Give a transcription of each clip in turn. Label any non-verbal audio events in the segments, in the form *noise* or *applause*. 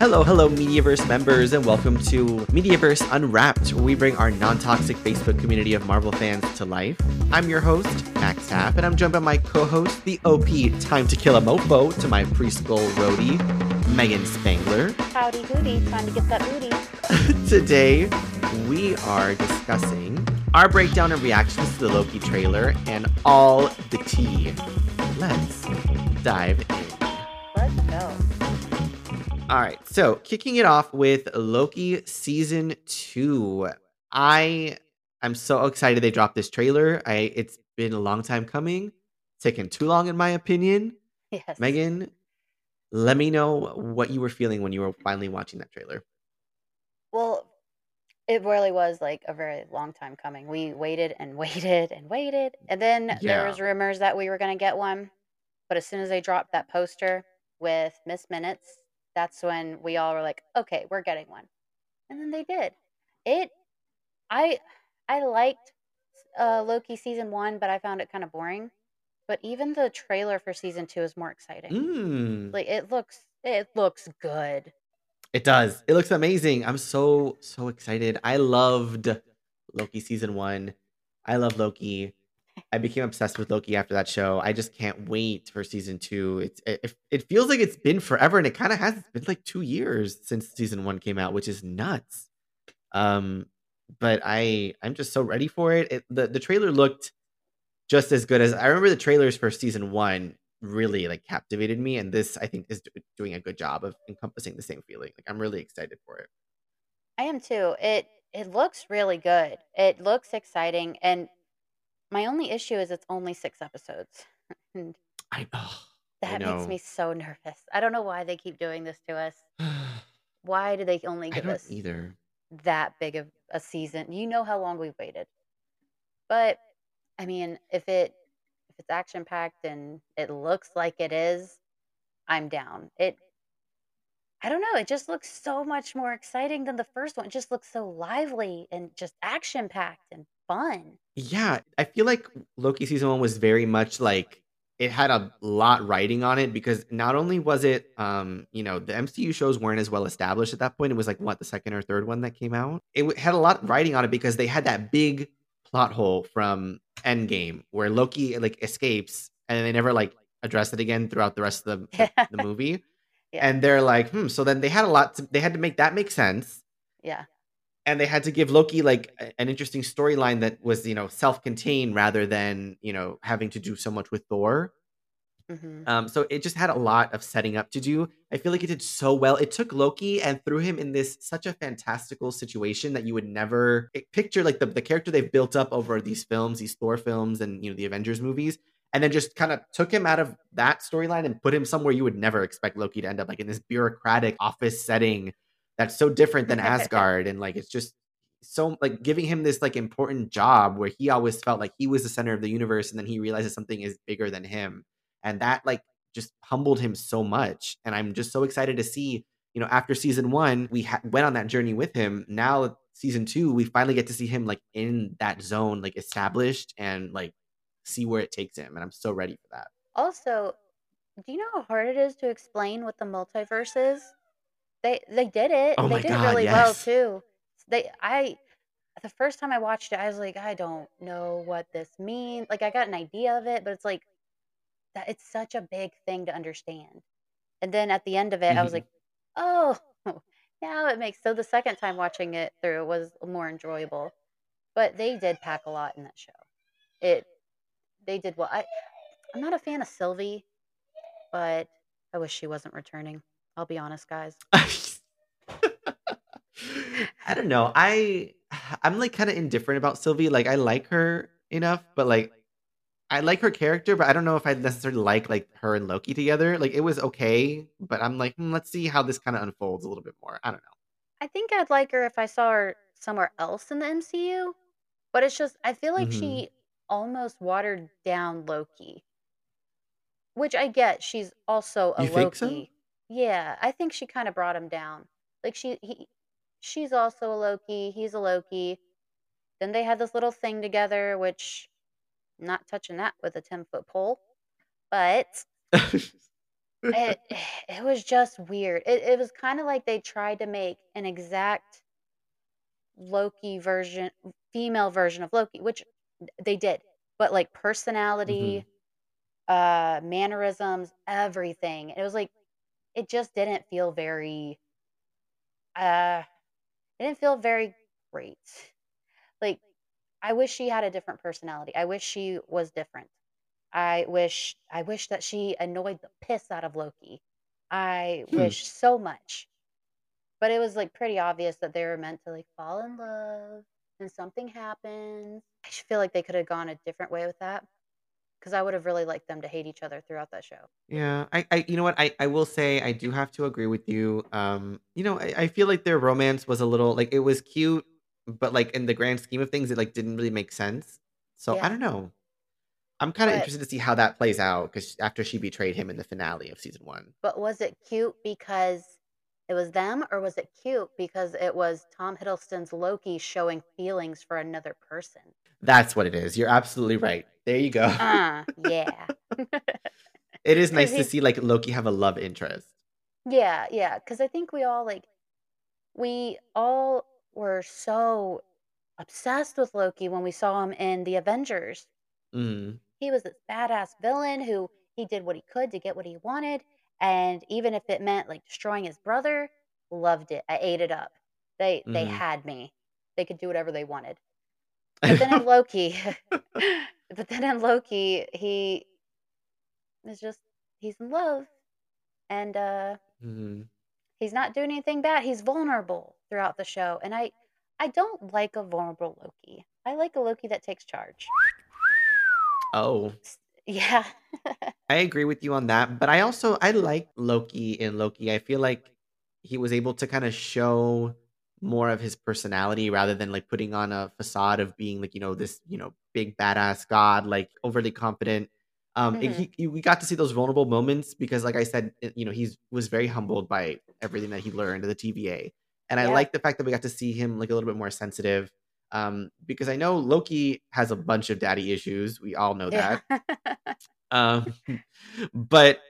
Hello, hello, Mediaverse members, and welcome to Mediaverse Unwrapped, where we bring our non toxic Facebook community of Marvel fans to life. I'm your host, Max Taff, and I'm joined by my co host, the OP Time to Kill a Mofo, to my preschool roadie, Megan Spangler. Howdy doody, time to get that booty. *laughs* Today, we are discussing our breakdown and reactions to the Loki trailer and all the tea. Let's dive in. Let's go. All right, so kicking it off with Loki season two. I I'm so excited they dropped this trailer. I it's been a long time coming, taken too long in my opinion. Yes. Megan, let me know what you were feeling when you were finally watching that trailer. Well, it really was like a very long time coming. We waited and waited and waited, and then Yeah. there was rumors that we were going to get one. But as soon as they dropped that poster with Miss Minutes, that's when we all were like, "Okay, we're getting one." And then they did. It I I liked uh Loki season 1, but I found it kind of boring. But even the trailer for season 2 is more exciting. Mm, Like it looks it looks good. it does. It looks amazing. I'm so so excited. I loved Loki season one. I love Loki. I became obsessed with Loki after that show. I just can't wait for season two. It's it, it feels like it's been forever, and it kind of has. It's been like two years since season one came out, which is nuts. Um, but I I'm just so ready for it. it the the trailer looked just as good as I remember the trailers for season one. Really like captivated me, and this I think is doing a good job of encompassing the same feeling. Like I'm really excited for it. I am too. It it looks really good. It looks exciting and my only issue is it's only 6 episodes. *laughs* and I oh, that know. makes me so nervous. I don't know why they keep doing this to us. *sighs* Why do they only give us either. that big of a season? You know how long we've waited. But I mean, if it if it's action packed and it looks like it is, I'm down. It I don't know, it just looks so much more exciting than the first one. It just looks so lively and just action packed and fun. Yeah, I feel like Loki season one was very much like it had a lot writing on it because not only was it, um, you know, the MCU shows weren't as well established at that point. It was like what the second or third one that came out. It had a lot writing on it because they had that big plot hole from Endgame where Loki like escapes and they never like address it again throughout the rest of the, *laughs* the, the movie. Yeah. And they're like, hmm. So then they had a lot. To, they had to make that make sense Yeah. And they had to give Loki like an interesting storyline that was you know self-contained rather than you know having to do so much with Thor. hmm Um, so it just had a lot of setting up to do. I feel like it did so well. It took Loki and threw him in this such a fantastical situation that you would never picture like the, the character they've built up over these films, these Thor films, and you know the Avengers movies, and then just kind of took him out of that storyline and put him somewhere you would never expect Loki to end up, like in this bureaucratic office setting that's so different than *laughs* Asgard, and like it's just so like giving him this like important job where he always felt like he was the center of the universe, and then he realizes something is bigger than him, and that like just humbled him so much. And I'm just so excited to see, you know, after season one, we ha- went on that journey with him. Now season two, we finally get to see him like in that zone, like established, and like see where it takes him. And I'm so ready for that. Also, do you know how hard it is to explain what the multiverse is? They they did it. Oh they did God, it really well too. They I the first time I watched it, I was like, I don't know what this means. Like I got an idea of it, but it's like that it's such a big thing to understand. And then at the end of it, I was Mhm. like, oh, *laughs* now it makes so the second time watching it through was more enjoyable. But they did pack a lot in that show. It they did well. I I'm not a fan of Sylvie, but I wish she wasn't returning. I'll be honest, guys. *laughs* I don't know. I I'm like kind of indifferent about Sylvie. Like I like her enough, but like I like her character, but I don't know if I necessarily like like her and Loki together. Like it was okay, but I'm like, hmm, let's see how this kind of unfolds a little bit more. I don't know. I think I'd like her if I saw her somewhere else in the MCU, but it's just I feel like Mhm. she almost watered down Loki, which I get. She's also a You? Loki. Yeah, I think she kind of brought him down. Like she he she's also a Loki, he's a Loki. Then they had this little thing together, which not touching that with a 10 foot pole. But It *laughs* *sighs* it was just weird. It it was kinda like they tried to make an exact Loki version female version of Loki, which they did, but, like, personality, uh, mannerisms, everything. It was like it just didn't feel very, uh it didn't feel very great. Like, I wish she had a different personality. I wish she was different. I wish I wish that she annoyed the piss out of Loki. I Hmm. wish so much. But it was, like, pretty obvious that they were meant to, like, fall in love and something happens. I feel like they could have gone a different way with that because I would have really liked them to hate each other throughout that show. Yeah, I I you know what? I I will say I do have to agree with you. Um, you know, I I feel like their romance was a little like, it was cute, but, like, in the grand scheme of things, it, like, didn't really make sense. So, I don't know. I'm kinda interested to see how that plays out because after she betrayed him in the finale of season 1. but was it cute because it was them, or was it cute because it was Tom Hiddleston's Loki showing feelings for another person? That's what it is. You're absolutely right. There you go. Uh, yeah. *laughs* It is nice to see, like, Loki have a love interest. Yeah, yeah. Because I think we all, like we all were so obsessed with Loki when we saw him in the Avengers. Mhm. He was this badass villain who he did what he could to get what he wanted, and even if it meant, like, destroying his brother, loved it. I ate it up. They they Mhm. had me. They could do whatever they wanted. But then in *laughs* Loki *laughs* but then in Loki, he is just he's in love, and, uh Mhm. He's not doing anything bad. He's vulnerable throughout the show, and I I don't like a vulnerable Loki. I like a Loki that takes charge. Oh. Yeah. *laughs* I agree with you on that, but I also I like Loki in Loki. I feel like he was able to kind of show more of his personality rather than like putting on a facade of being like, you know, this, you know, big badass god, like overly confident. Um Mhm. he, he we got to see those vulnerable moments because like I said, it- you know, he's was very humbled by everything that he learned at the TVA. And I like the fact that we got to see him like a little bit more sensitive um because I know Loki has a bunch of daddy issues. We all know Yeah. that. *laughs* Um *laughs* but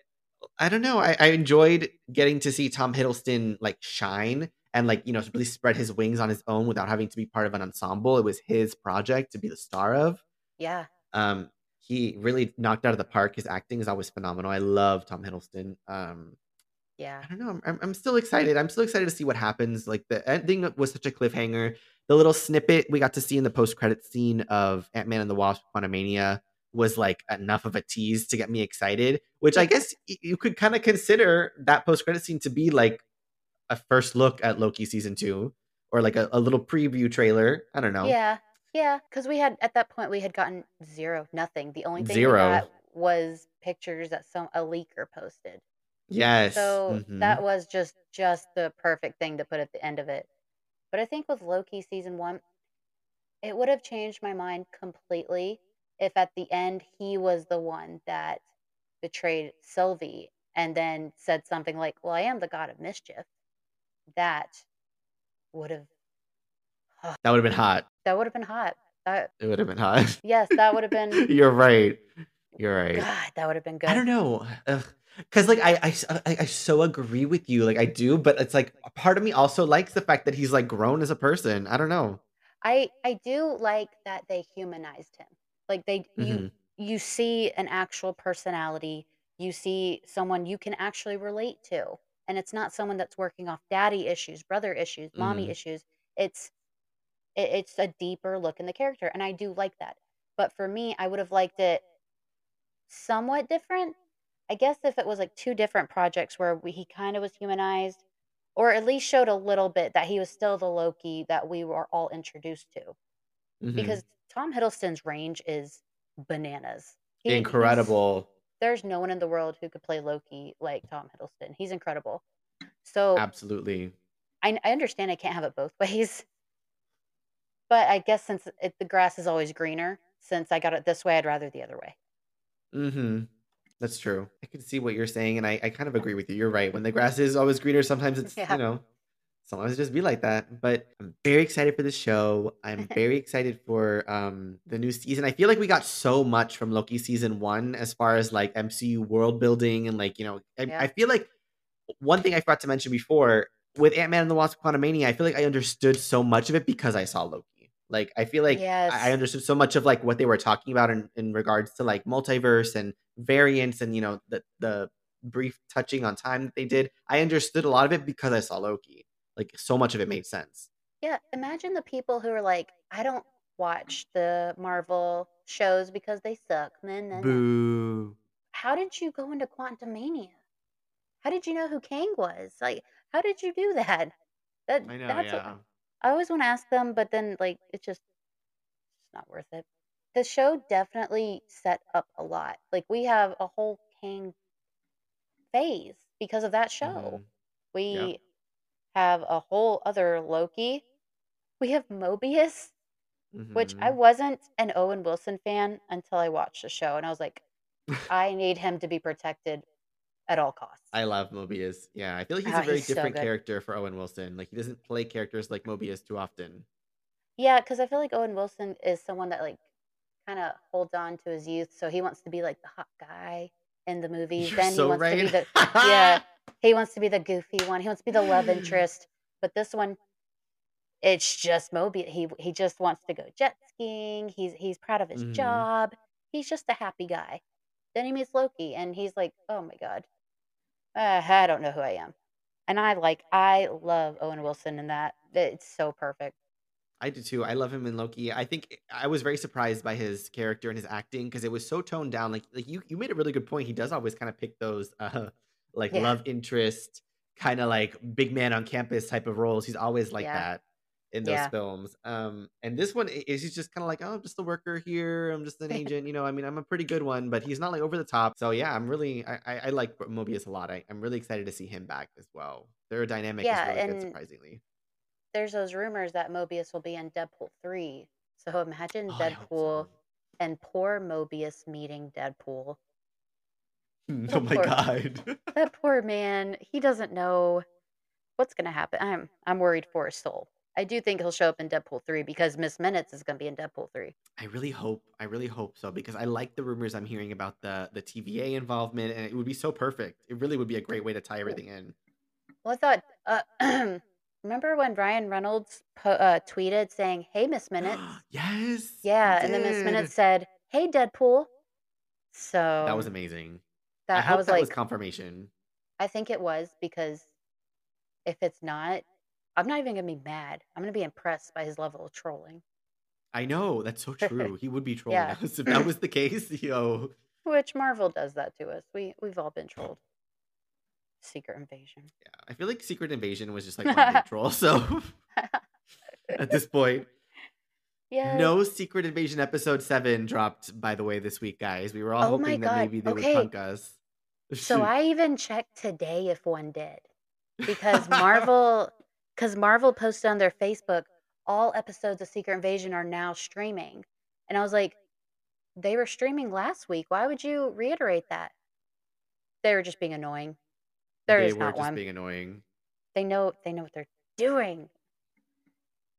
I don't know. I, I enjoyed getting to see Tom Hiddleston like shine and like you know really spread his wings on his own without having to be part of an ensemble. It was his project to be the star of. Yeah. Um, he really knocked out of the park. His acting is always phenomenal. I love Tom Hiddleston. Um, Yeah. I don't know. I'm, I'm still excited. I'm still excited to see what happens. Like the ending was such a cliffhanger. The little snippet we got to see in the post credit scene of Ant Man and the Wasp: Quantumania was like enough of a tease to get me excited. Which I guess you could kind of consider that post credit scene to be like a first look at Loki season two, or like a, a little preview trailer. I don't know. Yeah. Yeah. Because we had at that point, we had gotten 0, nothing. The only thing we Zero. was pictures that some a leaker posted. Yes. So, hmm that was just just the perfect thing to put at the end of it. But I think with Loki season 1 It would have changed my mind completely if at the end he was the one that betrayed Sylvie and then said something like, "Well, I am the god of mischief." That would have That would have been hot. that would have been hot. That It would have been hot. *laughs* yes, that would have been *laughs* You're right. You're right. God, that would have been good. I don't know. Because like I, I i so agree with you. Like I do, but it's like a part of me also likes the fact that he's like grown as a person. I don't know. I I do like that they humanized him. Like they you hmm you see an actual personality, you see someone you can actually relate to. And it's not someone that's working off daddy issues, brother issues, mommy hmm issues. It's it, it's a deeper look in the character and I do like that. But for me, I would have liked it somewhat different. I guess if it was like two different projects where we, he kind of was humanized or at least showed a little bit that he was still the Loki that we were all introduced to hmm because Tom Hiddleston's range is bananas. He Incredible. There's no one in the world who could play Loki like Tom Hiddleston. He's incredible. So Absolutely. I, I understand I can't have it both *laughs* ways, but I guess since it, the grass is always greener, since I got it this way, I'd rather the other way. hmm That's true. I can see what you're saying, and I, I kind of agree with you. You're right. When the grass is always greener, sometimes it's *laughs* you know Sometimes it just be like that. But I'm very excited for the show. I'm *laughs* very excited for um the new season. I feel like we got so much from Loki season one as far as like MCU world building and like, you know, I, Yeah. I feel like one thing I forgot to mention before with Ant Man and the Wasp Quantumania, I feel like I understood so much of it because I saw Loki. Like I feel like I I understood so much of like what they were talking about in, in regards to like multiverse and variants and you know the the brief touching on time that they did. I understood a lot of it because I saw Loki. Like so much of it made sense. Yeah, imagine the people who are like, I don't watch the Marvel shows because they suck. Nah, nah, nah. Boo. How did you go into Quantumania? How did you know who Kang was? Like, how did you do that? That I know, that's what. I always want to ask them, but then like it's just it's not worth it. The show definitely set up a lot. Like we have a whole Kang phase because of that show. Mhm. We have a whole other Loki. We have Mobius, which I Mhm. wasn't an Owen Wilson fan until I watched the show, and I was like, *laughs* I need him to be protected at all costs. I love Mobius. Yeah, I feel like he's Oh, a very he's different good. character for Owen Wilson. Like he doesn't play characters like *laughs* Mobius too often. Yeah, because I feel like Owen Wilson is someone that like kind of holds on to his youth, so he wants to be like the hot guy in the movies. You're then so he wants to be the *laughs* yeah, he wants to be the goofy one. He wants to be the love interest. But this one, it's just Moby. He he just wants to go jet skiing. He's he's proud of his Mhm. job. He's just a happy guy. Then he meets Loki, and he's like, "Oh my god, uh, I don't know who I am." And I like, I love Owen Wilson in that. It's so perfect. I do too. I love him in Loki. I think I was very surprised by his character and his acting because it was so toned down. Like, like you, you made a really good point. He does always kind of pick those, uh, like Yeah. love interest, kind of like big man on campus type of roles. He's always like Yeah. that in those Yeah. films. Um, and this one is he's just kind of like, oh, I'm just a worker here. I'm just an agent. You know, I mean, I'm a pretty good one, but he's not like over the top. So yeah, I'm really, I, I, I like Mobius a lot. I, I'm really excited to see him back as well. Their dynamic Yeah, is really good, surprisingly. There's those rumors that Mobius will be in Deadpool three. So imagine Oh, Deadpool so. and poor Mobius meeting Deadpool. Oh my poor- god. *laughs* That poor man, he doesn't know what's going to happen. I'm I'm worried for his soul. I do think he'll show up in Deadpool 3 because Miss Minutes is going to be in Deadpool 3. I really hope. I really hope so because I like the rumors I'm hearing about the the TVA involvement, and it would be so perfect. It really would be a great way to tie everything in. Well, I thought uh, *clears throat* remember when Ryan Reynolds po- uh, tweeted saying, "Hey Miss Minutes." *gasps* yes. yeah, and then Miss. Minutes said, "Hey Deadpool." So That was amazing. that, I hope was that like was confirmation. I think it was because if it's not, I'm not even going to be mad. I'm going to be impressed by his level of trolling. I know that's so true. He would be *laughs* trolling Yeah. us if that was the case. *laughs* Yo, Which Marvel does that to us. We we've all been trolled. Secret Invasion. yeah. I feel like Secret Invasion was just like *laughs* big troll. So *laughs* at this point, Yeah. no Secret Invasion episode seven dropped. By the way, this week, guys, we were all Oh hoping that maybe they Okay. would punk us. So *laughs* I even checked today if one did because Marvel because Marvel posted on their Facebook all episodes of Secret Invasion are now streaming. And I was like, they were streaming last week. Why would you reiterate that? They were just being annoying. There they is were not just one. being annoying. They know they know what they're doing.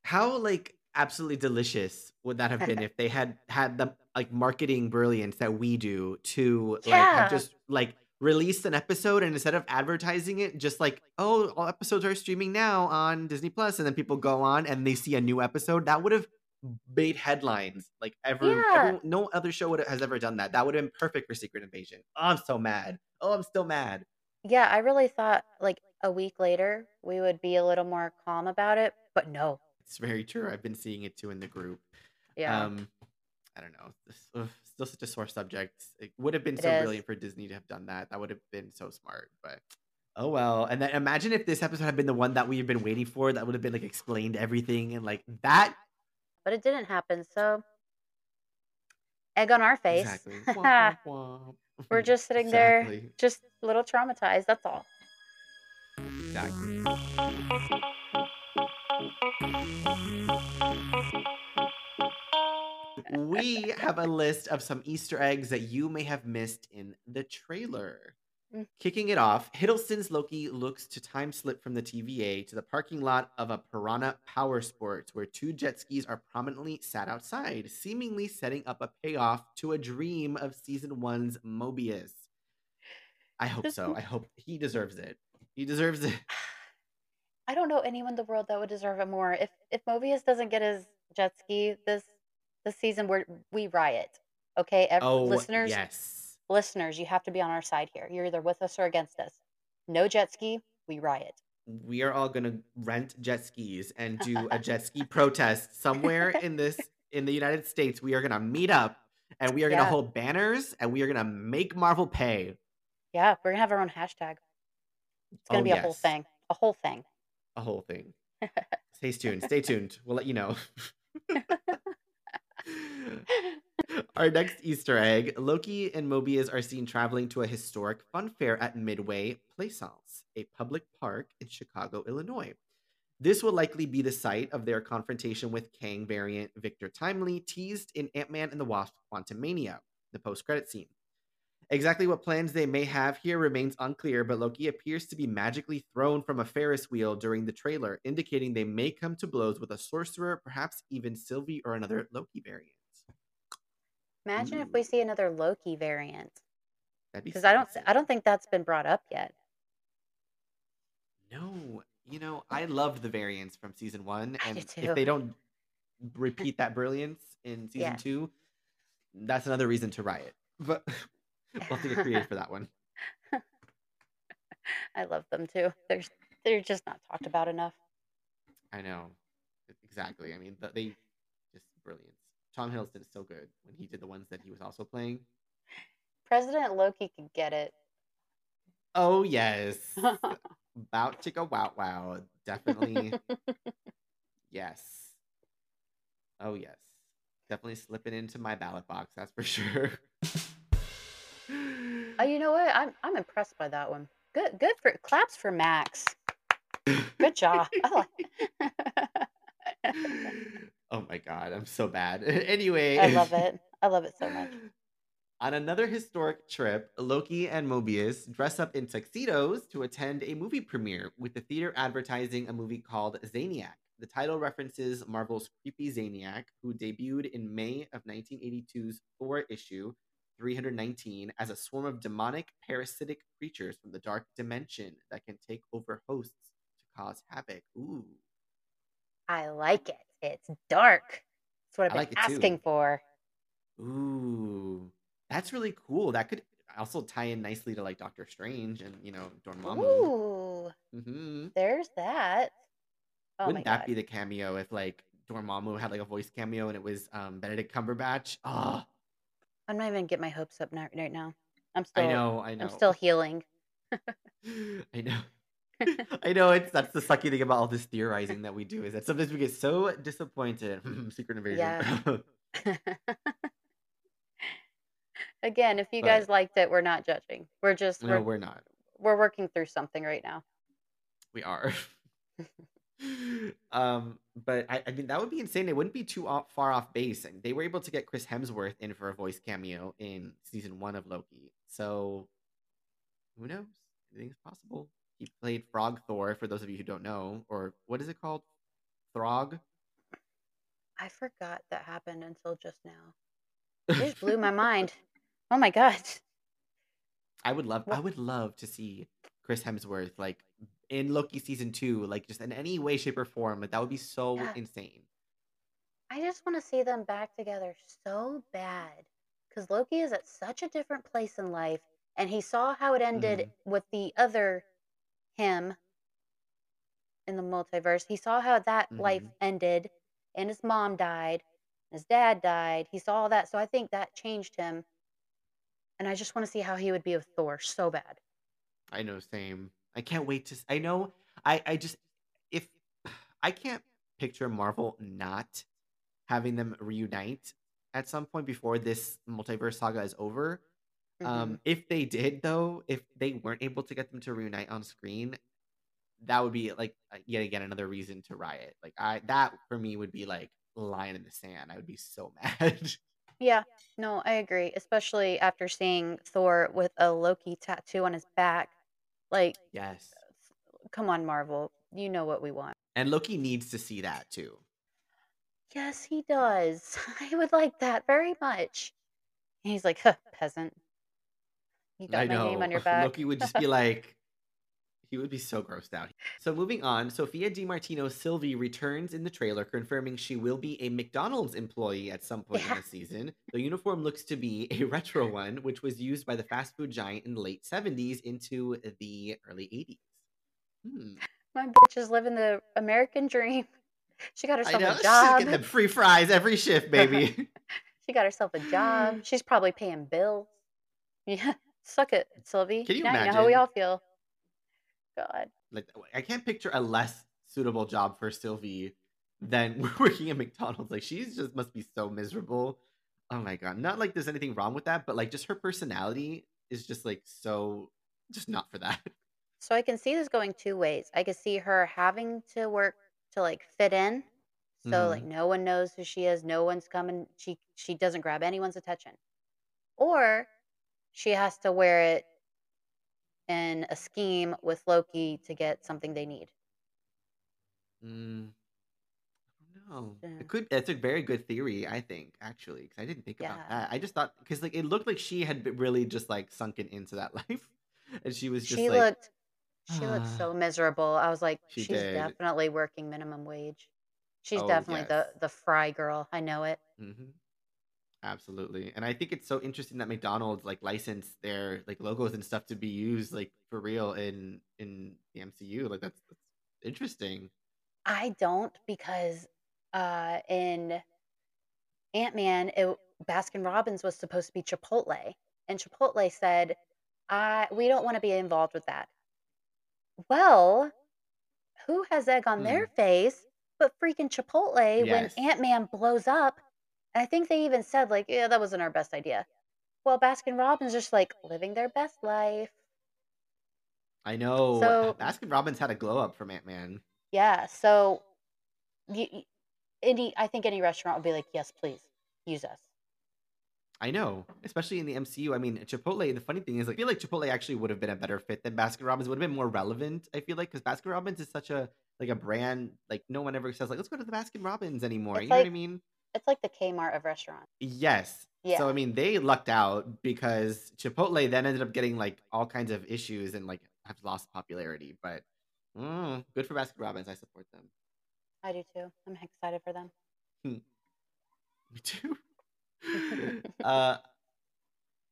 How like absolutely delicious would that have been *laughs* if they had had the like marketing brilliance that we do to like Yeah. have just like released an episode and instead of advertising it, just like oh all episodes are streaming now on Disney Plus, and then people go on and they see a new episode that would have made headlines like ever, Yeah. ever no other show would has ever done that. That would have been perfect for Secret Invasion. Oh, I'm so mad. Oh, I'm still mad. Yeah, I really thought like a week later we would be a little more calm about it, but no. It's very true. I've been seeing it too in the group. Yeah. Um, I don't know. This, ugh, still such a sore subject. It would have been It so is. brilliant for Disney to have done that. That would have been so smart. But oh well. And then imagine if this episode had been the one that we've been waiting for. That would have been like explained everything and like that. but it didn't happen, so egg on our face. Exactly. Womp, womp, womp. We're *laughs* just sitting there, just a little traumatized. That's all. Exactly. we have a list of some Easter eggs that you may have missed in the trailer. Mm. Kicking it off, Hiddleston's Loki looks to time slip from the TVA to the parking lot of a Piranha Power Sports, where two jet skis are prominently sat outside, seemingly setting up a payoff to a dream of season one's Mobius. I hope so. *laughs* I hope he deserves it. He deserves it. *sighs* I don't know anyone in the world that would deserve it more. If if Mobius doesn't get his jet ski this this season, we we riot. Okay, Ev- Oh, listeners, yes. Listeners, you have to be on our side here. You're either with us or against us. No jet ski, we riot. We are all going to rent jet skis and do a *laughs* jet ski protest somewhere *laughs* in this in the United States. We are going to meet up and we are going to hold banners and we are going to make Marvel pay. Yeah, we're gonna have our own hashtag. It's gonna Oh, be a whole thing. A whole thing. A whole thing. *laughs* Stay tuned. Stay tuned. We'll let you know. *laughs* Our next Easter egg Loki and Mobius are seen traveling to a historic fun fair at Midway Plaisance, a public park in Chicago, Illinois. This will likely be the site of their confrontation with Kang variant Victor Timely, teased in Ant Man and the Wasp Quantumania, the post credit scene. Exactly what plans they may have here remains unclear, but Loki appears to be magically thrown from a Ferris wheel during the trailer, indicating they may come to blows with a sorcerer, perhaps even Sylvie or another Loki variant. Imagine if we see another Loki variant. Be Because I don't. I don't think that's been brought up yet. No, you know, I loved the variants from season one, and if they don't repeat *laughs* that brilliance in season Yeah. two, that's another reason to riot. But *laughs* *laughs* we'll have to get creative for that one. *laughs* I love them too. They're they're just not talked about enough. I know, exactly. I mean, they just brilliant. Tom Hiddleston is so good when he did the ones that he was also playing. President Loki could get it. Oh yes, *laughs* about to go wow wow. Definitely yes. Oh yes, definitely slipping into my ballot box. That's for sure. Oh, you know what? I'm I'm impressed by that one. Good good for claps for Max. Good job. I *laughs* oh my god, I'm so bad. *laughs* anyway, I love it. I love it so much. *laughs* On another historic trip, Loki and Mobius dress up in tuxedos to attend a movie premiere, with the theater advertising a movie called Zaniac. The title references Marvel's creepy Zaniac, who debuted in May of 1982's Thor issue 319 as a swarm of demonic, parasitic creatures from the dark dimension that can take over hosts to cause havoc. Ooh. I like it. It's dark. That's what I've been it too. asking for. Ooh, that's really cool. That could also tie in nicely to like Doctor Strange and you know Dormammu. Ooh, hmm there's that. Oh Wouldn't that god. be the cameo if like Dormammu had like a voice cameo and it was um Benedict Cumberbatch? Oh, I'm not even getting my hopes up right now. I'm still. *laughs* I know, I know, I'm still healing. I know. I know it's that's the sucky thing about all this theorizing that we do is that sometimes we get so disappointed. *laughs* Secret invasion. Yeah. *laughs* Again, if you But- guys liked it, we're not judging. We're just no, we're we're not. we're working through something right now. We are. Um, but I, I mean that would be insane. It wouldn't be too off, far off base. And they were able to get Chris Hemsworth in for a voice cameo in season one of Loki. So who knows? Anything's possible. He played Frog Thor for those of you who don't know, or what is it called? Throg. I forgot that happened until just now. It just blew my *laughs* mind. Oh my god. I would love. I would love to see Chris Hemsworth like in Loki season two, like just in any way, shape, or form. Like that would be so Yeah. insane. I just want to see them back together so bad. Because Loki is at such a different place in life. And he saw how it ended Mm-hmm. with the other him in the multiverse. He saw how that life Mhm. ended, and his mom died, and his dad died. He saw all that. So I think that changed him. And I just want to see how he would be with Thor so bad. I know, same. I can't wait to. I know. I I just if *sighs* I can't picture Marvel not having them reunite at some point before this multiverse saga is over. Mhm. Um, if they did though, if they weren't able to get them to reunite on screen, that would be like uh, yet again another reason to riot. Like I that for me would be like line in the sand. I would be so *laughs* mad. Yeah, no, I agree, especially after seeing Thor with a Loki tattoo on his back. Like, Yes. come on, Marvel. You know what we want. And Loki needs to see that too. Yes, he does. *laughs* I would like that very much. And he's like, huh, peasant. You I got my name know. on your *laughs* back. Loki would just be *laughs* like, he would be so grossed out. So moving on, Sophia Di Martino Sylvie returns in the trailer, confirming she will be a McDonald's employee at some point Yeah. in the season. The uniform looks to be a retro one, which was used by the fast food giant in the late 70s into the early 80s. Hmm. My bitch is living the American dream. She got herself a *laughs* She's job. getting the free fries every shift, baby. *laughs* She got herself a job. *laughs* She's probably paying bills. Yeah, suck it, Sylvie. Can you now you know how we all feel. God. like I can't picture a less suitable job for Sylvie than *laughs* working at McDonald's. Like she's just must be so miserable. Oh my god. Not like there's anything wrong with that, but like just her personality is just like so just not for that. *laughs* So I can see this going two ways. I could see her having to work to like fit in. So mm-hmm. like no one knows who she is, no one's coming. She she doesn't grab anyone's attention. Or she has to wear it in a scheme with Loki to get something they need. Mm, no, Yeah. it could. That's a very good theory, I think, actually, because I didn't think about that. I just thought because like it looked like she had really just like sunken into that *laughs* life, and she was just She like looked she looked so *sighs* miserable. I was like, She she's did. definitely working minimum wage. She's Oh, definitely the yes. the fry girl. I know it. hmm Absolutely. And I think it's so interesting that McDonald's like licensed their like logos and stuff to be used like for real in in the MCU. Like that's, that's interesting. I don't because uh in Ant-Man, it, Baskin Robbins was supposed to be Chipotle, and Chipotle said, "I we don't want to be involved with that." Well, who has egg on their face but freaking Chipotle when Ant-Man blows up? And I think they even said like, "Yeah, that wasn't our best idea." Well, Baskin Robbins just like living their best life. I know So- Baskin Robbins had a glow up from Ant Man. Yeah, so y y- any I think any restaurant would be like, "Yes, please use us." I know, especially in the MCU. I mean, Chipotle. The funny thing is, like, I feel like Chipotle actually would have been a better fit than Baskin Robbins. Would have been more relevant. I feel like because Baskin Robbins is such a like a brand. Like no one ever says like, let's go to the Baskin Robbins anymore. It's you know what I mean? It's like the Kmart of restaurants. Yes. Yeah. So I mean, they lucked out because Chipotle then ended up getting like all kinds of issues and like have lost popularity. But mm, good for Baskin Robbins. I support them. I do too. I'm excited for them. *laughs* Me too. *laughs* uh,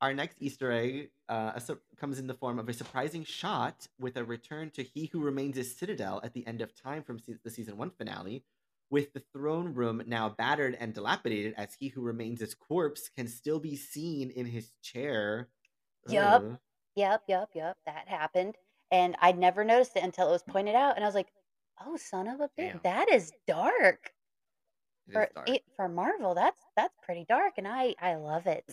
our next Easter egg uh, a sur- comes in the form of a surprising shot with a return to He Who Remains' a citadel at the end of time from se- the season one finale, with the throne room now battered and dilapidated, as He Who Remains' as corpse can still be seen in his chair. Yup. Oh. Ugh. Yep, yep, yep. That happened, and I'd never noticed it until it was pointed out, and I was like, "Oh, son of a bitch, that is dark It is for dark. it, for Marvel. That's that's pretty dark, and I I love it.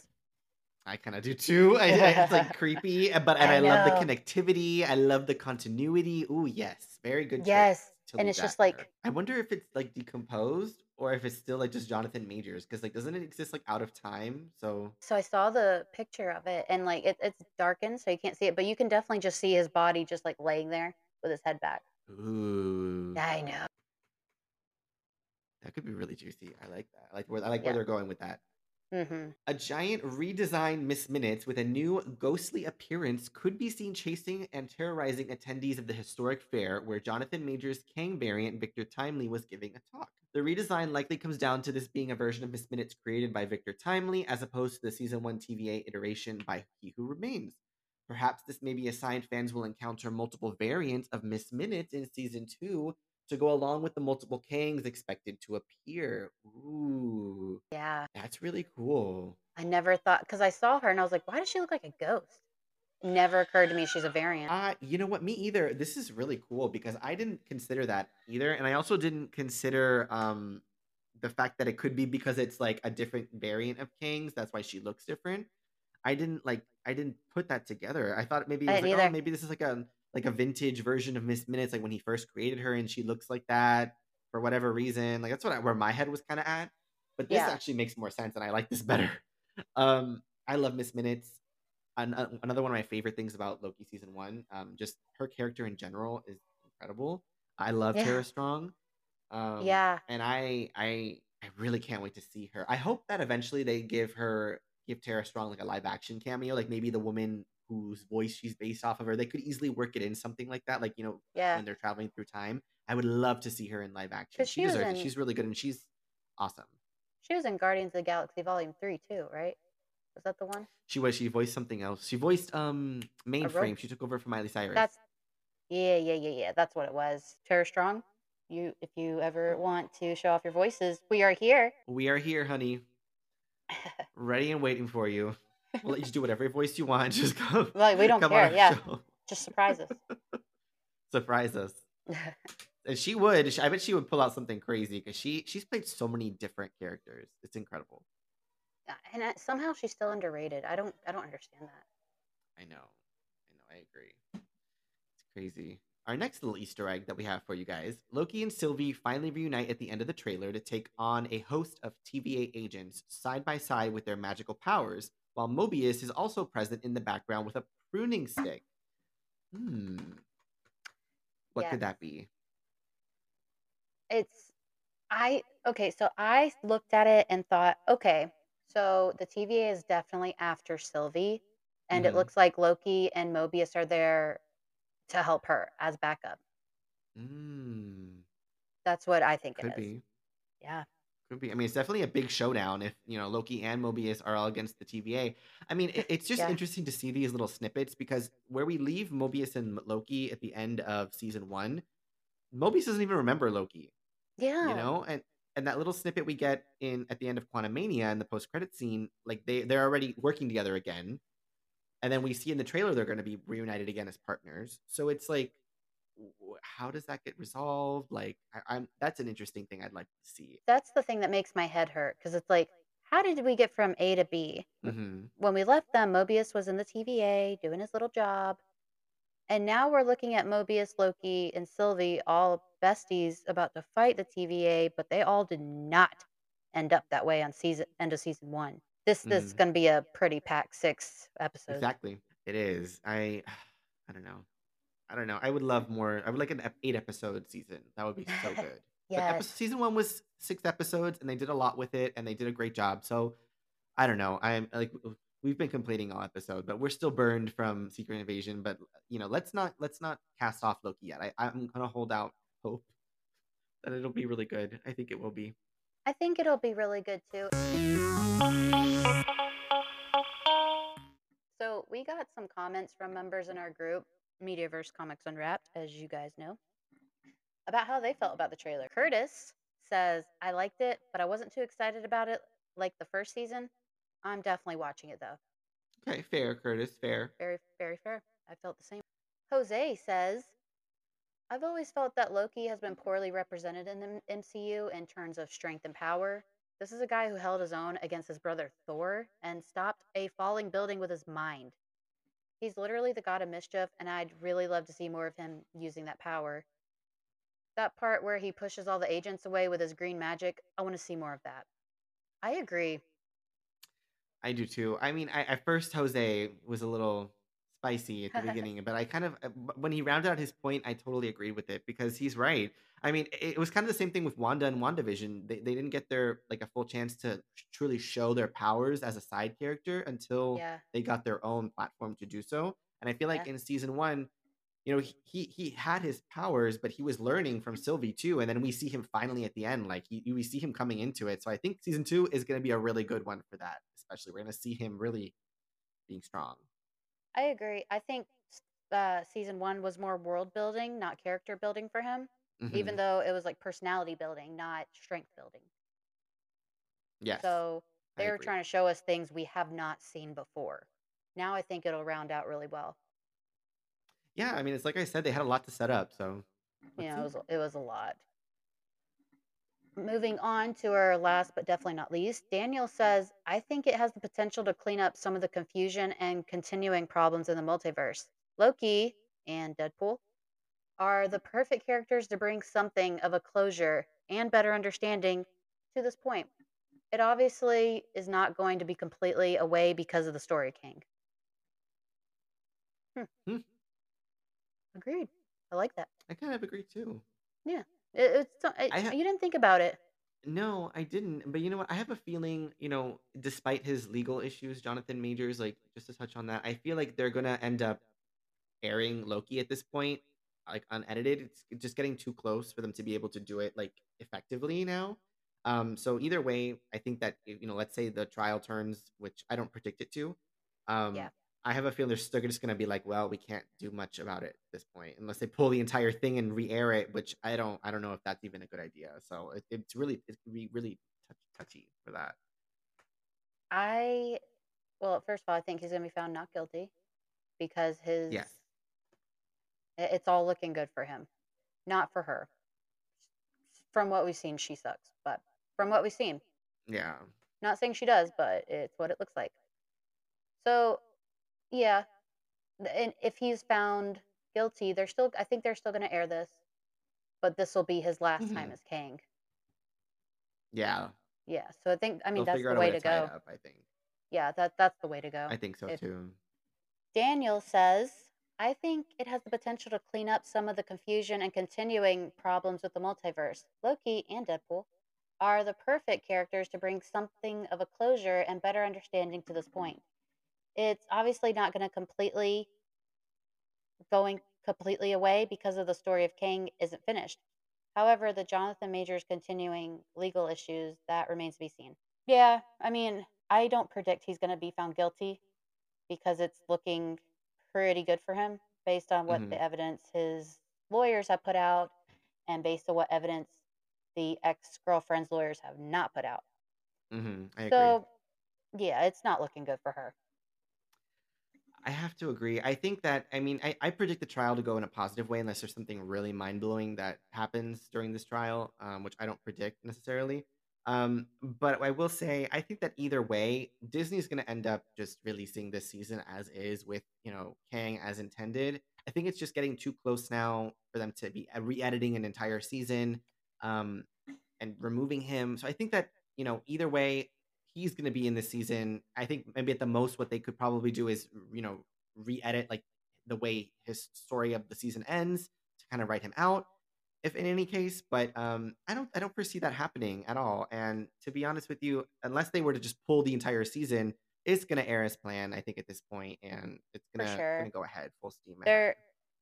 I kind of do too. I, I- it's like *laughs* creepy, but and I I, love the connectivity. I love the continuity. Ooh, yes, very good. choice Yes, to and it's just like- there. I wonder if it's like decomposed or if it's still like just Jonathan Majors because like doesn't it exist like out of time? So So I saw the picture of it, and like it, it's darkened, so you can't see it, but you can definitely just see his body just like laying there with his head back. ooh, I know. that could be really juicy. I like that. I like where I like where they're going with that. Hmm A giant redesigned Miss Minutes with a new ghostly appearance could be seen chasing and terrorizing attendees of the historic fair where Jonathan Majors' Kang variant Victor Timely was giving a talk. The redesign likely comes down to this being a version of Miss Minutes created by Victor Timely as opposed to the season 1 TVA iteration by He Who Remains. Perhaps this may be a sign fans will encounter multiple variants of Miss Minutes in season 2 to go along with the multiple Kangs expected to appear. Ooh, Yeah, that's really cool. I never thought because I saw her and I was like, why does she look like a ghost? Never occurred to me she's a variant. Uh, you know what? Me either. This is really cool because I didn't consider that either, and I also didn't consider um the fact that it could be because it's like a different variant of Kangs. That's why she looks different. I didn't like. I didn't put that together. I thought maybe it I was like, oh, maybe this is like a like a vintage version of Miss Minutes, like when he first created her, and she looks like that for whatever reason. Like that's what I, where my head was kind of at. But this Yeah. actually makes more sense, and I like this *laughs* better. um, I love Miss Minutes. An- uh, another one of my favorite things about Loki season one, um, just her character in general is incredible. I love Yeah. Tara Strong, um, Yeah. and I I I really can't wait to see her. I hope that eventually they give her give Tara Strong like a live action cameo, like maybe the woman whose voice she's based off of her. They could easily work it in something like that, like you know Yeah. when they're traveling through time. I would love to see her in live action. She she deserves it. She's really good and she's awesome. She was in Guardians of the Galaxy Volume 3 too, right? Was that the one? She was. She voiced something else. She voiced um mainframe. She took over from Miley Cyrus. That's yeah, yeah, yeah, yeah. That's what it was. Tara Strong. You, if you ever want to show off your voices, we are here. we are here, honey, *laughs* ready and waiting for you. We'll let you do whatever voice you want. *laughs* Just come. Like, we don't care, yeah. show. Just surprise us. *laughs* Surprise us. *laughs* And she would. She- I bet she would pull out something crazy because she she's played so many different characters. It's incredible. and uh, somehow she's still underrated. I don't, I don't understand that. I know. I know. I agree. It's crazy. Our next little Easter egg that we have for you guys Loki and Sylvie finally reunite at the end of the trailer to take on a host of TVA agents side by side with their magical powers, while Mobius is also present in the background with a pruning stick. Hmm. What could that be? It's I okay, so I looked at it and thought, okay, so the TVA is definitely after Sylvie, and Mhm. it looks like Loki and Mobius are there to help her as backup. Hmm. That's what I think Could it is. be. Yeah. Could be. I mean, it's definitely a big showdown if you know Loki and Mobius are all against the TVA. I mean, it, it's just Yeah. interesting to see these little snippets because where we leave Mobius and Loki at the end of season one, Mobius doesn't even remember Loki. Yeah. You know, and and that little snippet we get in at the end of Quantumania in the post credit scene, like they they're already working together again, and then we see in the trailer they're going to be reunited again as partners. So it's like, how does that get resolved? Like, I, I'm that's an interesting thing I'd like to see. That's the thing that makes my head hurt because it's like, how did we get from A to B? hmm When we left them, Mobius was in the TVA doing his little job. And now we're looking at Mobius, Loki, and Sylvie, all besties about to fight the TVA, but they all did not end up that way on season end of season one. This this is Mhm. gonna be a pretty packed six episode. Exactly. It is. I *sighs* I don't know. I don't know. I would love more. I would like an ep- eight episode season. That would be so *laughs* good. Epi- season one was six episodes, and they did a lot with it, and they did a great job. So I don't know. I'm like we've been complaining all episode, but we're still burned from Secret Invasion. But you know, let's not let's not cast off Loki yet. I, I'm gonna hold out hope that it'll be really good. I think it will be. I think it'll be really good too. So we got some comments from members in our group, Mediaverse Comics Unwrapped, as you guys know, about how they felt about the trailer. Curtis says, I liked it, but I wasn't too excited about it like the first season. I'm definitely watching it though. Okay, fair, Curtis. Fair. Very, very fair. I felt the same. Jose says, I've always felt that Loki has been poorly represented in the MCU in terms of strength and power. This is a guy who held his own against his brother Thor and stopped a falling building with his mind. He's literally the god of mischief, and I'd really love to see more of him using that power. That part where he pushes all the agents away with his green magic, I want to see more of that. I agree. I do too. I mean, I, at first Jose was a little spicy at the *laughs* beginning, but I kind of uh, when he rounded out his point, I totally agreed with it because he's right. I mean, it, was kind of the same thing with Wanda and WandaVision. They they didn't get their like a full chance to truly show their powers as a side character until Yeah. they got their own platform to do so. And I feel like Yeah. in season one, you know, he, he he had his powers, but he was learning from Sylvie too. And then we see him finally at the end, like he, we see him coming into it. So I think season two is going to be a really good one for that. Especially, we're going to see him really being strong. I agree. I think uh, season one was more world building, not character building for him, even Mhm. though it was like personality building, not strength building. yes, So they were trying to show us things we have not seen before. Now I think it'll round out really well. Yeah, I mean, it's like I said, they had a lot to set up. So Yeah, it was, it was a lot. Moving on to our last but definitely not least, Daniel says, I think it has the potential to clean up some of the confusion and continuing problems in the multiverse. Loki and Deadpool are the perfect characters to bring something of a closure and better understanding to this point. it obviously is not going to be completely away because of the story King. Hmm. Hmm. Agreed. I like that. I kind of agree too. Yeah. It, it's so- it- I ha- you didn't think about it. No, I didn't. But you know what? I have a feeling, you know, despite his legal issues, Jonathan Majors, like just to touch on that, I feel like they're gonna end up airing Loki at this point, like unedited. It's just getting too close for them to be able to do it like effectively now. Um, so either way, I think that you know, let's say the trial turns, which I don't predict it to. Um, Yeah. I have a feeling they're still just gonna be like, well, we can't do much about it at this point unless they pull the entire thing and re-air it, which I don't, I don't know if that's even a good idea. So it, it's really, it can be really touchy for that. I, well, first of all, I think he's going to be found not guilty because his, Yes. it's all looking good for him, not for her. From what we've seen, she sucks. But from what we've seen, Yeah. not saying she does, but it's what it looks like. So, yeah, and if he's found guilty, they're still, I think they're still going to air this, but this will be his last time Mhm. as Kang. Yeah. Yeah, so I think, I mean, They'll that's the way way to to go. up, I think. Yeah, that that's the way to go. I think so If- too. Daniel says, I think it has the potential to clean up some of the confusion and continuing problems with the multiverse. Loki and Deadpool are the perfect characters to bring something of a closure and better understanding to this point. It's obviously not going to completely going completely away because of the story of Kang isn't finished. However, the Jonathan Majors continuing legal issues that remains to be seen. Yeah, I mean, I don't predict he's going to be found guilty because it's looking pretty good for him based on what Mhm. the evidence his lawyers have put out and based on what evidence the ex girlfriend's lawyers have not put out. Mm-hmm. I agree. So, yeah, it's not looking good for her. I have to agree. I think that I mean I, I predict the trial to go in a positive way unless there's something really mind blowing that happens during this trial, um, which I don't predict necessarily. Um, but I will say I think that either way, Disney's going to end up just releasing this season as is with you know Kang as intended. I think it's just getting too close now for them to be re-editing an entire season um, and removing him. So I think that you know either way, he's going to be in this season. I think maybe at the most, what they could probably do is, you know, re-edit like the way his story of the season ends to kind of write him out, if in any case. But um, I don't, I don't foresee that happening at all. And to be honest with you, unless they were to just pull the entire season, it's going to air as planned. I think at this point, and it's going to sure. to go ahead full steam. There,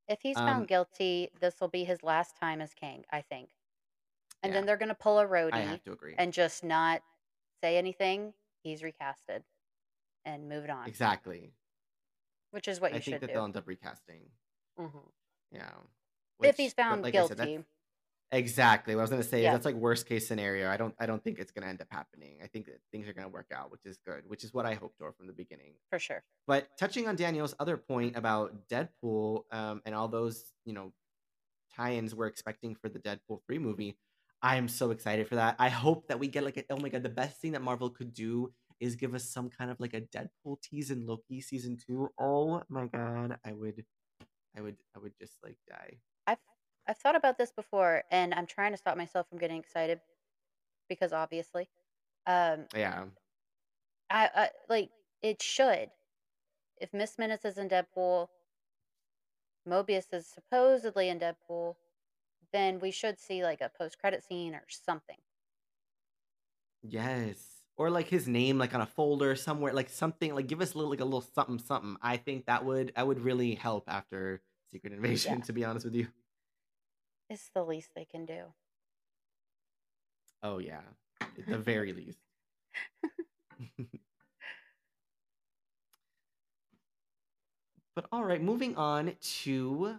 if he's Um, found guilty, this will be his last time as Kang I think. And then they're going to pull a Rhodey have to agree. and just not say anything. He's recasted and moved on, exactly. which is what you I you think that do. they'll end up recasting. Mhm. Yeah. if he's found like I said, guilty, Exactly. What I was gonna say Yeah. is that's like worst case scenario. I don't I don't think it's gonna end up happening. I think that things are gonna work out, which is good, which is what I hoped for from the beginning. for sure. But touching on Daniel's other point about Deadpool um, and all those you know tie-ins we're expecting for the Deadpool three movie, I am so excited for that. I hope that we get like a, oh my god, the best thing that Marvel could do is give us some kind of like a Deadpool tease in Loki season two. Oh my god, I would, I would, I would just like die. I've I've thought about this before, and I'm trying to stop myself from getting excited because obviously, um, Yeah. I, I like it should. If Miss Minutes is in Deadpool, Mobius is supposedly in Deadpool, then we should see like a post credit scene or something. Yes. Or like his name like on a folder somewhere, like something like give us a little like a little something something. I think that would that would really help after Secret Invasion, Yeah. to be honest with you. It's the least they can do. Oh yeah. At the very least. *laughs* *laughs* but all right, moving on to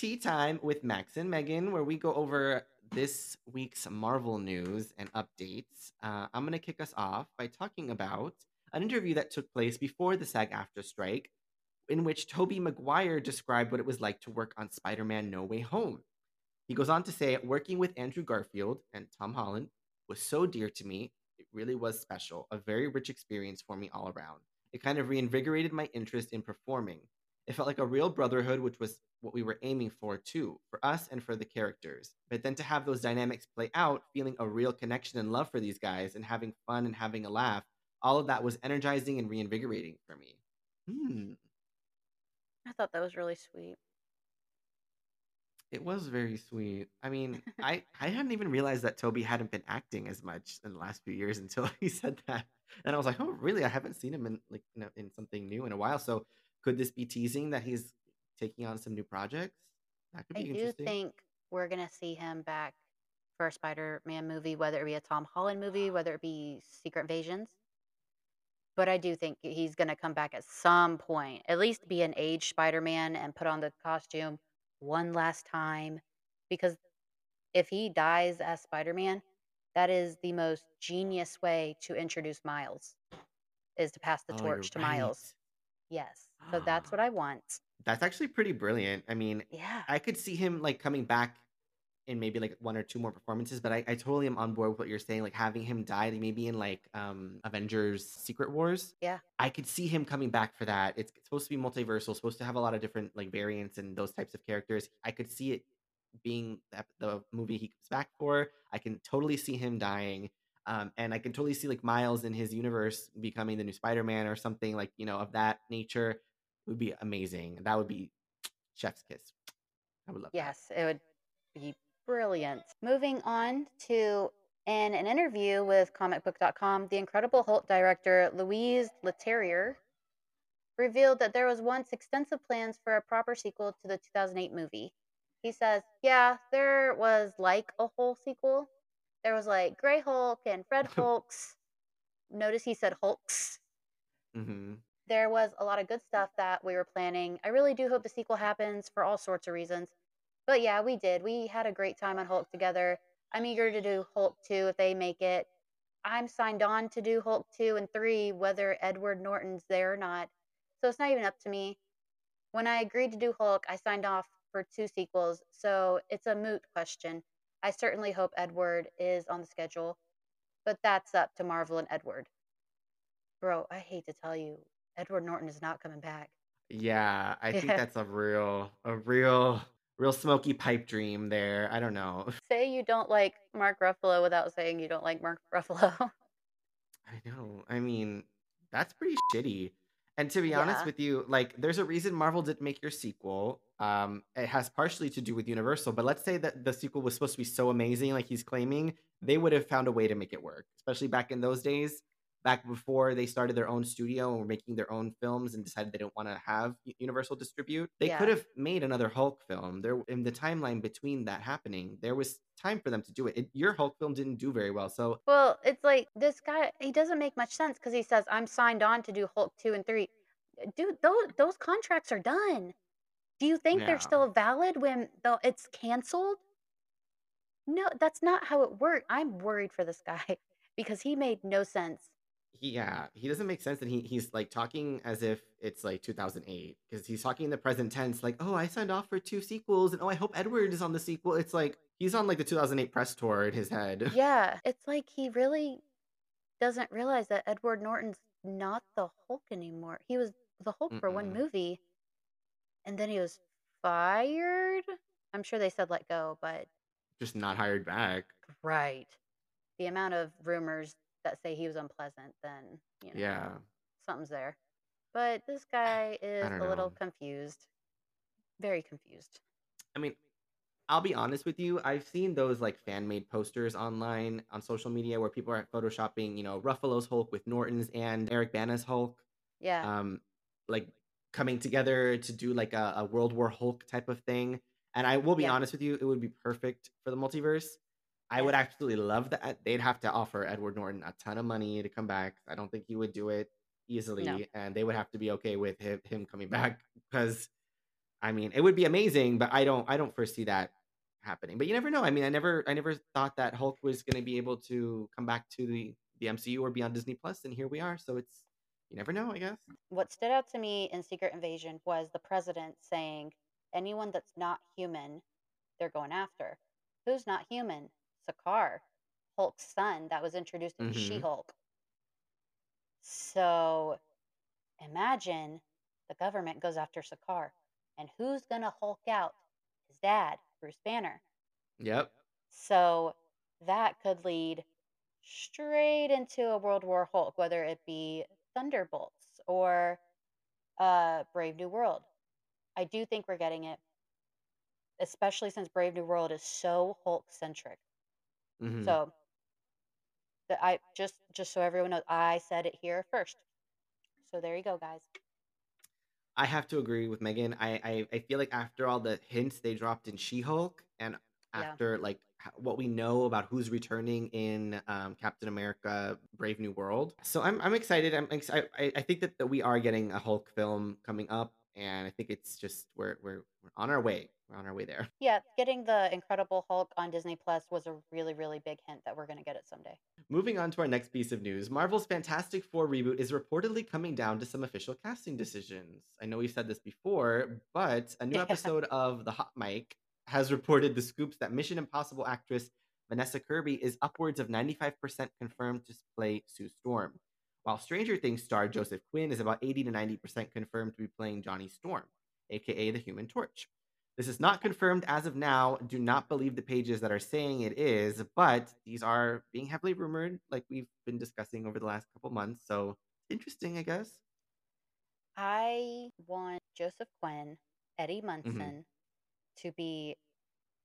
tea time with Max and Megan, where we go over this week's Marvel news and updates. Uh, I'm going to kick us off by talking about an interview that took place before the SAG AFTRA strike, in which Tobey Maguire described what it was like to work on Spider Man No Way Home. He goes on to say, working with Andrew Garfield and Tom Holland was so dear to me. It really was special, a very rich experience for me all around. It kind of reinvigorated my interest in performing. It felt like a real brotherhood, which was what we were aiming for too, for us and for the characters. But then to have those dynamics play out, feeling a real connection and love for these guys and having fun and having a laugh, all of that was energizing and reinvigorating for me. Hmm. I thought that was really sweet. It was very sweet. I mean, *laughs* I I hadn't even realized that Tobey hadn't been acting as much in the last few years *laughs* until he said that, and I was like, oh, really? I haven't seen him in like you know, in something new in a while. So could this be teasing that he's taking on some new projects? That could I be do interesting. think we're gonna see him back for a Spider-Man movie, whether it be a Tom Holland movie, whether it be Secret Invasions. But I do think he's gonna come back at some point, at least be an aged Spider-Man and put on the costume one last time. Because if he dies as Spider-Man, that is the most genius way to introduce Miles, is to pass the Oh, torch to Miles. Yes. So that's *gasps* what I want. That's actually pretty brilliant. I mean, Yeah. I could see him like coming back in maybe like one or two more performances, but I, I totally am on board with what you're saying. Like having him die, maybe in like um Avengers Secret Wars. Yeah. I could see him coming back for that. It's supposed to be multiversal, supposed to have a lot of different like variants and those types of characters. I could see it being the, the movie he comes back for. I can totally see him dying. Um, and I can totally see like Miles in his universe becoming the new Spider-Man or something like, you know, of that nature would be amazing. That would be chef's kiss. I would love that. Yes, it would be brilliant. Moving on to in an interview with comicbook.com, the Incredible Hulk director Louise Leterrier revealed that there was once extensive plans for a proper sequel to the 2008 movie. He says, "Yeah, there was like a whole sequel. There was like Gray Hulk and Fred *laughs* Hulks. Notice he said Hulks. hmm there was a lot of good stuff that we were planning. I really do hope the sequel happens for all sorts of reasons. But yeah, we did. We had a great time on Hulk together. I'm eager to do Hulk 2 if they make it. I'm signed on to do Hulk 2 and 3, whether Edward Norton's there or not. So it's not even up to me. When I agreed to do Hulk, I signed off for two sequels, so it's a moot question. I certainly hope Edward is on the schedule, but that's up to Marvel and Edward. Bro, I hate to tell you, Edward Norton is not coming back. Yeah, I think *laughs* that's a real, a real, real smoky pipe dream there. I don't know. *laughs* Say you don't like Mark Ruffalo without saying you don't like Mark *laughs* Ruffalo. I know. I mean, that's pretty shitty. And to be honest with you, like, there's a reason Marvel didn't make your sequel. Um, it has partially to do with Universal, but let's say that the sequel was supposed to be so amazing, like he's claiming, they would have found a way to make it work, especially back in those days, back before they started their own studio and were making their own films and decided they don't want to have Universal distribute. They could have made another Hulk film. There, in the timeline between that happening, there was time for them to do it. it your Hulk film didn't do very well, so well, it's like this guy, he doesn't make much sense because he says, I'm signed on to do Hulk 2 and 3. Dude, those, those contracts are done. Do you think Yeah. they're still valid when it's canceled? No, that's not how it worked. I'm worried for this guy *laughs* because he made no sense. he, yeah, he doesn't make sense, and he he's like talking as if it's like 2008 because he's talking in the present tense, like, oh, I signed off for two sequels, and oh, I hope Edward is on the sequel. It's like he's on like the 2008 press tour in his head. *laughs* Yeah, it's like he really doesn't realize that Edward Norton's not the Hulk anymore. He was the Hulk for one Mm-mm. movie, and then he was fired. I'm sure they said let go, but Just not hired back. right. The amount of rumors that say he was unpleasant, then you know Yeah, something's there. But this guy *sighs* is a little confused, very confused. I mean, I'll be honest with you. I've seen those like fan made posters online on social media where people are photoshopping, you know, Ruffalo's Hulk with Norton's and Eric Bana's Hulk. Yeah, um like coming together to do like a, a world war hulk type of thing. And i will be Yeah. honest with you it would be perfect for the multiverse. I would absolutely love that. They'd have to offer edward norton a ton of money to come back. I don't think he would do it easily and they would have to be okay with him, him coming back because i mean it would be amazing but i don't i don't foresee that happening. But you never know. I mean i never i never thought that hulk was going to be able to come back to the the mcu or be on disney plus and here we are. So it's you never know i guess what stood out to me in Secret Invasion was the president saying, anyone that's not human, they're going after. Who's not human? Skaar, Hulk's son that was introduced in Mhm. She Hulk. So imagine the government goes after Skaar. And who's going to Hulk out? His dad, Bruce Banner. Yep. So that could lead straight into a World War Hulk, whether it be Thunderbolts or uh, Brave New World. I do think we're getting it, especially since Brave New World is so Hulk centric. hmm So the, I just just so everyone knows, I said it here first. So there you go, guys. I have to agree with Megan. I, I I feel like after all the hints they dropped in She-Hulk, and Yeah. after like h- what we know about who's returning in um, Captain America: Brave New World, so I'm I'm excited. I'm ex- I, I think that, that we are getting a Hulk film coming up, and I think it's just we're we're we're on our way. We're on our way there. Yeah, getting the Incredible Hulk on Disney Plus was a really, really big hint that we're gonna get it someday. Moving on to our next piece of news, Marvel's Fantastic Four reboot is reportedly coming down to some official casting decisions. I know we've said this before, but a new *laughs* episode of The Hot Mic has reported the scoops that Mission Impossible actress Vanessa Kirby is upwards of 95% confirmed to play Sue Storm, while Stranger Things star Joseph Quinn is about 80 to 90% confirmed to be playing Johnny Storm, aka the Human Torch. This is not confirmed as of now. Do not believe the pages that are saying it is, but these are being heavily rumored, like we've been discussing over the last couple months. So interesting, I guess. I want Joseph Quinn, Eddie hmm Munson to be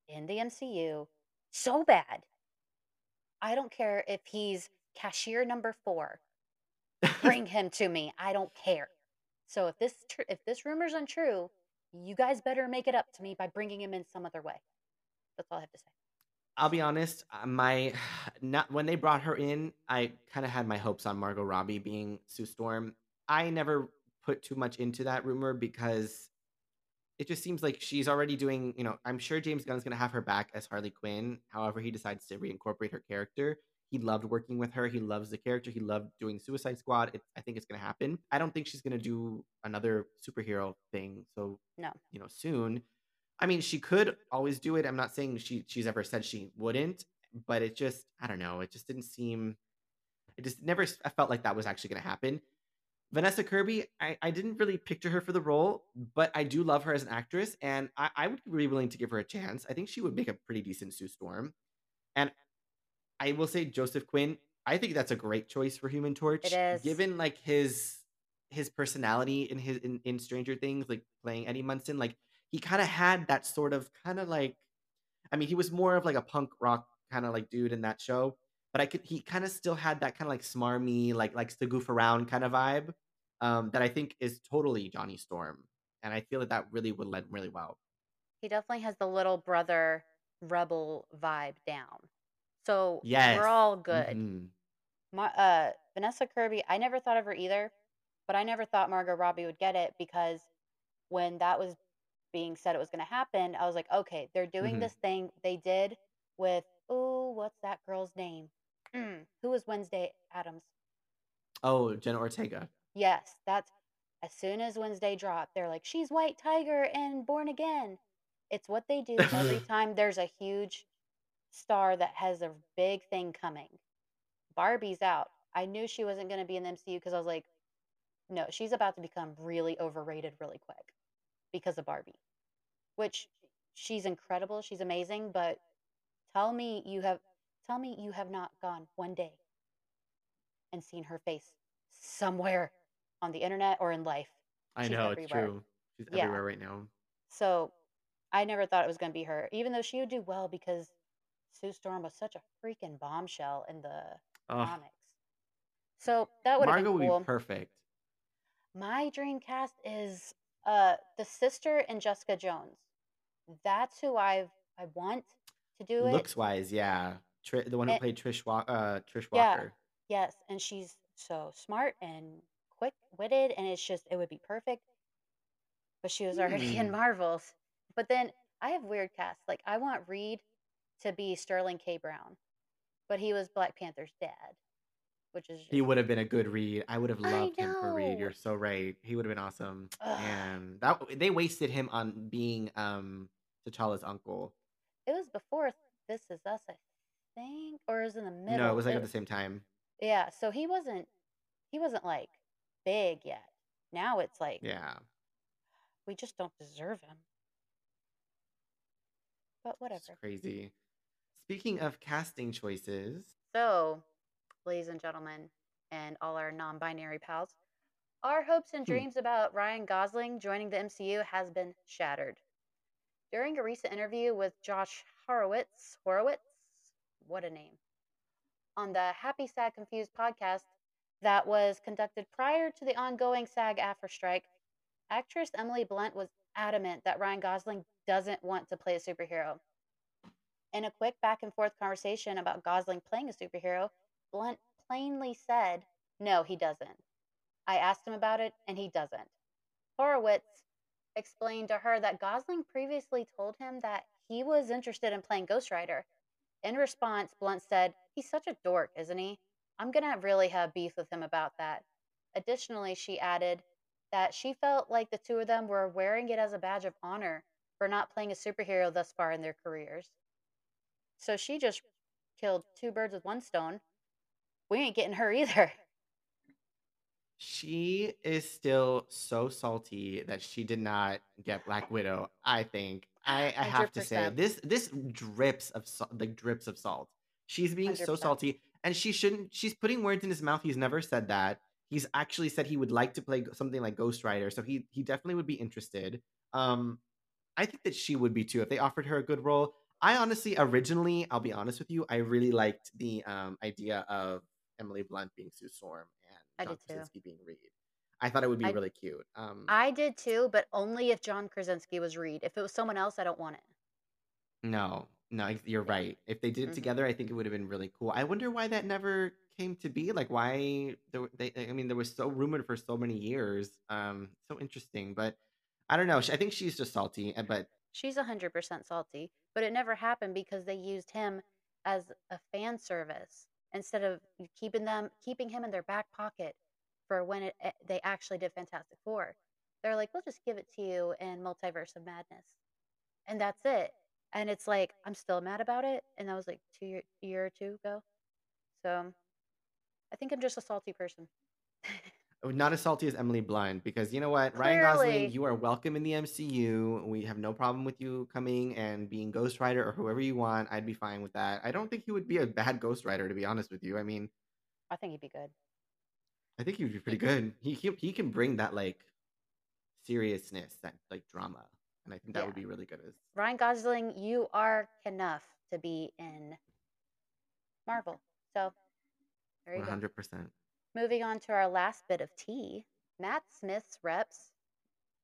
in the MCU so bad. I don't care if he's cashier number four. Bring *laughs* him to me. I don't care. So if this tr- if this rumor's untrue, you guys better make it up to me by bringing him in some other way. That's all I have to say. I'll be honest. uh, My *sighs* not when they brought her in, I kind of had my hopes on Margot Robbie being Sue Storm. I never put too much into that rumor because it just seems like she's already doing. You know, I'm sure James Gunn's gonna have her back as Harley Quinn. However, he decides to reincorporate her character. He loved working with her. He loves the character. He loved doing Suicide Squad. It, I think it's gonna happen. I don't think she's gonna do another superhero thing. So No. you know soon. I mean, she could always do it. I'm not saying she she's ever said she wouldn't, but it just I don't know. It just didn't seem. It just never I felt like that was actually going to happen. Vanessa Kirby, I, I didn't really picture her for the role, but I do love her as an actress, and I, I would be willing to give her a chance. I think she would make a pretty decent Sue Storm. And I will say Joseph Quinn, I think that's a great choice for Human Torch, is. given like his his personality in his in, in Stranger Things, like playing Eddie Munson, like he kind of had that sort of kind of like I mean, he was more of like a punk rock kind of like dude in that show, but I could he kind of still had that kind of like smarmy, like likes to goof around kind of vibe um that I think is totally Johnny Storm. And I feel that that really would lend really well. He definitely has the little brother rebel vibe down. So Yes. we're all good. Mhm. My, uh, Vanessa Kirby, I never thought of her either, but I never thought Margot Robbie would get it because when that was being said it was going to happen, I was like, okay, they're doing Mhm. this thing they did with, oh, what's that girl's name? Mm, who was Wednesday Addams? Oh, Jenna Ortega. Yes, that's as soon as Wednesday dropped, they're like, she's White Tiger and Born Again. It's what they do every *laughs* time there's a huge star that has a big thing coming. Barbie's out. I knew she wasn't going to be in the MCU because I was like, no, she's about to become really overrated really quick because of Barbie, which she's incredible. She's amazing, but tell me you have tell me you have not gone one day and seen her face somewhere on the internet or in life. I She's know it's true. She's Yeah. everywhere right now. So I never thought it was going to be her, even though she would do well because Sue Storm was such a freaking bombshell in the Oh, comics. So that would have Margot been would cool. be perfect. My dream cast is uh the sister in Jessica Jones. That's who I've I want to do it. Looks wise, yeah. Tri- the one who And- played Trish Wa- uh Trish Yeah. Walker. Yes, and she's so smart and witted, and it's just it would be perfect. But she was already *laughs* in Hmm. Marvels. But then I have weird casts. Like I want Reed to be Sterling K. Brown, but he was Black Panther's dad, which is just He would have been a good Reed. I would have loved him for Reed. You're so right. He would have been awesome. Ugh. And that they wasted him on being um T'Challa's uncle. It was before This Is Us, I think, or it was in the middle. No, it was like It- at the same time. yeah. So he wasn't he wasn't like big yet. Now it's like Yeah. we just don't deserve him. But whatever. It's crazy. Speaking of casting choices, So, ladies and gentlemen, and all our non binary pals, our hopes and hmm, dreams about Ryan Gosling joining the MCU has been shattered. During a recent interview with Josh Horowitz, Horowitz, what a name, on the Happy Sad Confused podcast that was conducted prior to the ongoing SAG AFTRA strike, actress Emily Blunt was adamant that Ryan Gosling doesn't want to play a superhero. In a quick back and forth conversation about Gosling playing a superhero, Blunt plainly said, No, he doesn't. I asked him about it, and he doesn't. Horowitz explained to her that Gosling previously told him that he was interested in playing Ghost Rider. In response, Blunt said, He's such a dork, isn't he? I'm going to really have beef with him about that. Additionally, she added that she felt like the two of them were wearing it as a badge of honor for not playing a superhero thus far in their careers. So she just killed two birds with one stone. We ain't getting her either. *laughs* she is still so salty that she did not get Black Widow. I think I, I have to say this this drips of salt, like drips of salt. She's being so 100%. salty, and she shouldn't. She's putting words in his mouth. He's never said that. He's actually said he would like to play something like Ghost Rider, so he he definitely would be interested. Um, I think that she would be too if they offered her a good role. I honestly, originally, I'll be honest with you, I really liked the um, idea of Emily Blunt being Sue Storm and John. Krasinski being Reed. I thought it would be I really cute. Um, I did too, but only if John Krasinski was Reed. If it was someone else, I don't want it. no, no, you're right. If they did it hmm together, I think it would have been really cool. I wonder why that never came to be. Like, why there, were- they? I mean, there was so rumored for so many years. Um, so interesting, but I don't know. I think she's just salty. uh, But She's 100% salty, but it never happened because they used him as a fan service instead of keeping them keeping him in their back pocket for when it, eh, they actually did Fantastic Four. They're like, "We'll just give it to you in Multiverse of Madness." And that's it. And it's like, I'm still mad about it, and that was like 2 year, year or two ago. So, I think I'm just a salty person. *laughs* Oh, not as salty as Emily Blunt because you know what, Ryan Gosling, you are welcome in the MCU. We have no problem with you coming and being Ghost Rider or whoever you want. I'd be fine with that. I don't think he would be a bad Ghost Rider, to be honest with you. I mean, I think he'd be good. I think he would be pretty good. He he, he can bring that like seriousness, that like drama, and I think that yeah. would be really good as Ryan Gosling, you are enough to be in Marvel. So there you one go. hundred percent. Moving on to our last bit of tea. Matt Smith's reps,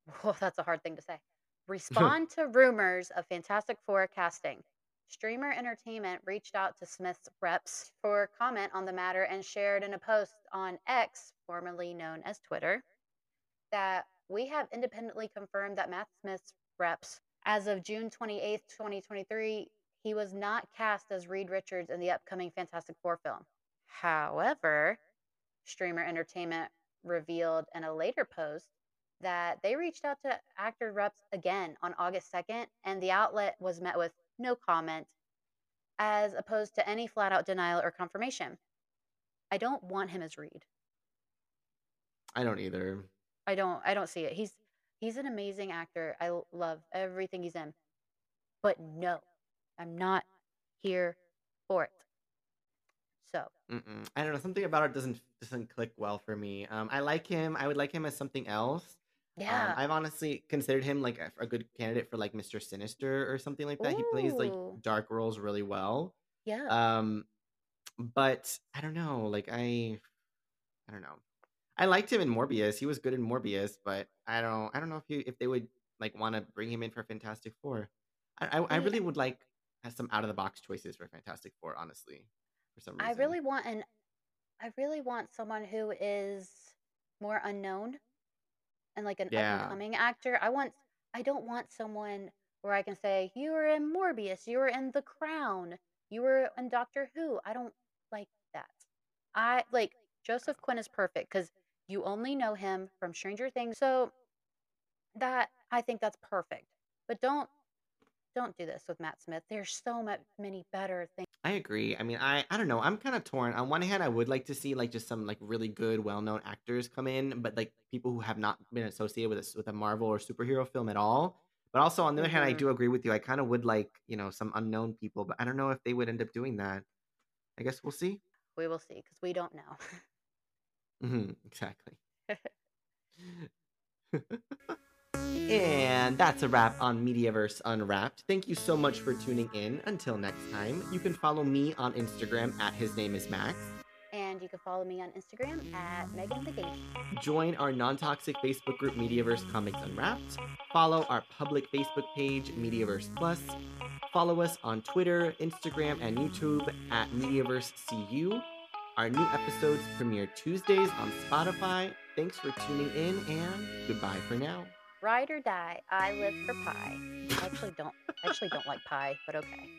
*laughs* whoa, that's a hard thing to say, respond *laughs* to rumors of Fantastic Four casting. Streamer Entertainment reached out to Smith's reps for comment on the matter and shared in a post on X, formerly known as Twitter, that we have independently confirmed that Matt Smith's reps, as of June 28th, 2023, he was not cast as Reed Richards in the upcoming Fantastic Four film. However, Streamer Entertainment revealed in a later post that they reached out to actor reps again on August 2nd, and the outlet was met with no comment, as opposed to any flat out denial or confirmation. I don't want him as Reed. I don't either. I don't I don't see it. He's he's an amazing actor. I love everything he's in. But no, I'm not here for it. So, Mm-mm. I don't know. Something about it doesn't doesn't click well for me. Um, I like him. I would like him as something else. Um, yeah. I've honestly considered him like a, a good candidate for like Mr. Sinister or something like that. He plays like dark roles really well. Yeah. Um, but I don't know. Like I, I don't know. I liked him in Morbius. He was good in Morbius, but I don't. I don't know if he if they would like want to bring him in for Fantastic Four. I I, I really would like have some out of the box choices for Fantastic Four. Honestly, for some reason, I really want an I really want someone who is more unknown and like an up and coming actor. I want I don't want someone where I can say you were in Morbius, you were in The Crown, you were in Doctor Who. I don't like that. I like Joseph Quinn is perfect cuz you only know him from Stranger Things. So that I think that's perfect. But don't don't do this with Matt Smith. There's so much many better things. I agree. I mean, I I don't know. I'm kind of torn. On one hand, I would like to see like just some like really good, well-known actors come in, but like people who have not been associated with a, with a Marvel or superhero film at all. But also on the other hand, I hmm do agree with you. I kind of would like, you know, some unknown people, but I don't know if they would end up doing that. I guess we'll see. We will see because we don't know. *laughs* hmm exactly. And that's a wrap on Mediaverse Unwrapped. Thank you so much for tuning in. Until next time, you can follow me on Instagram at his name is Max. and you can follow me on Instagram at Megan the Game. Join our non toxic Facebook group Mediaverse Comics Unwrapped. Follow our public Facebook page Mediaverse Plus. Follow us on Twitter, Instagram, and YouTube at Mediaverse CU. Our new episodes premiere Tuesdays on Spotify. Thanks for tuning in and goodbye for now. Ride or die, I live for pie. I actually don't actually don't like pie, but okay.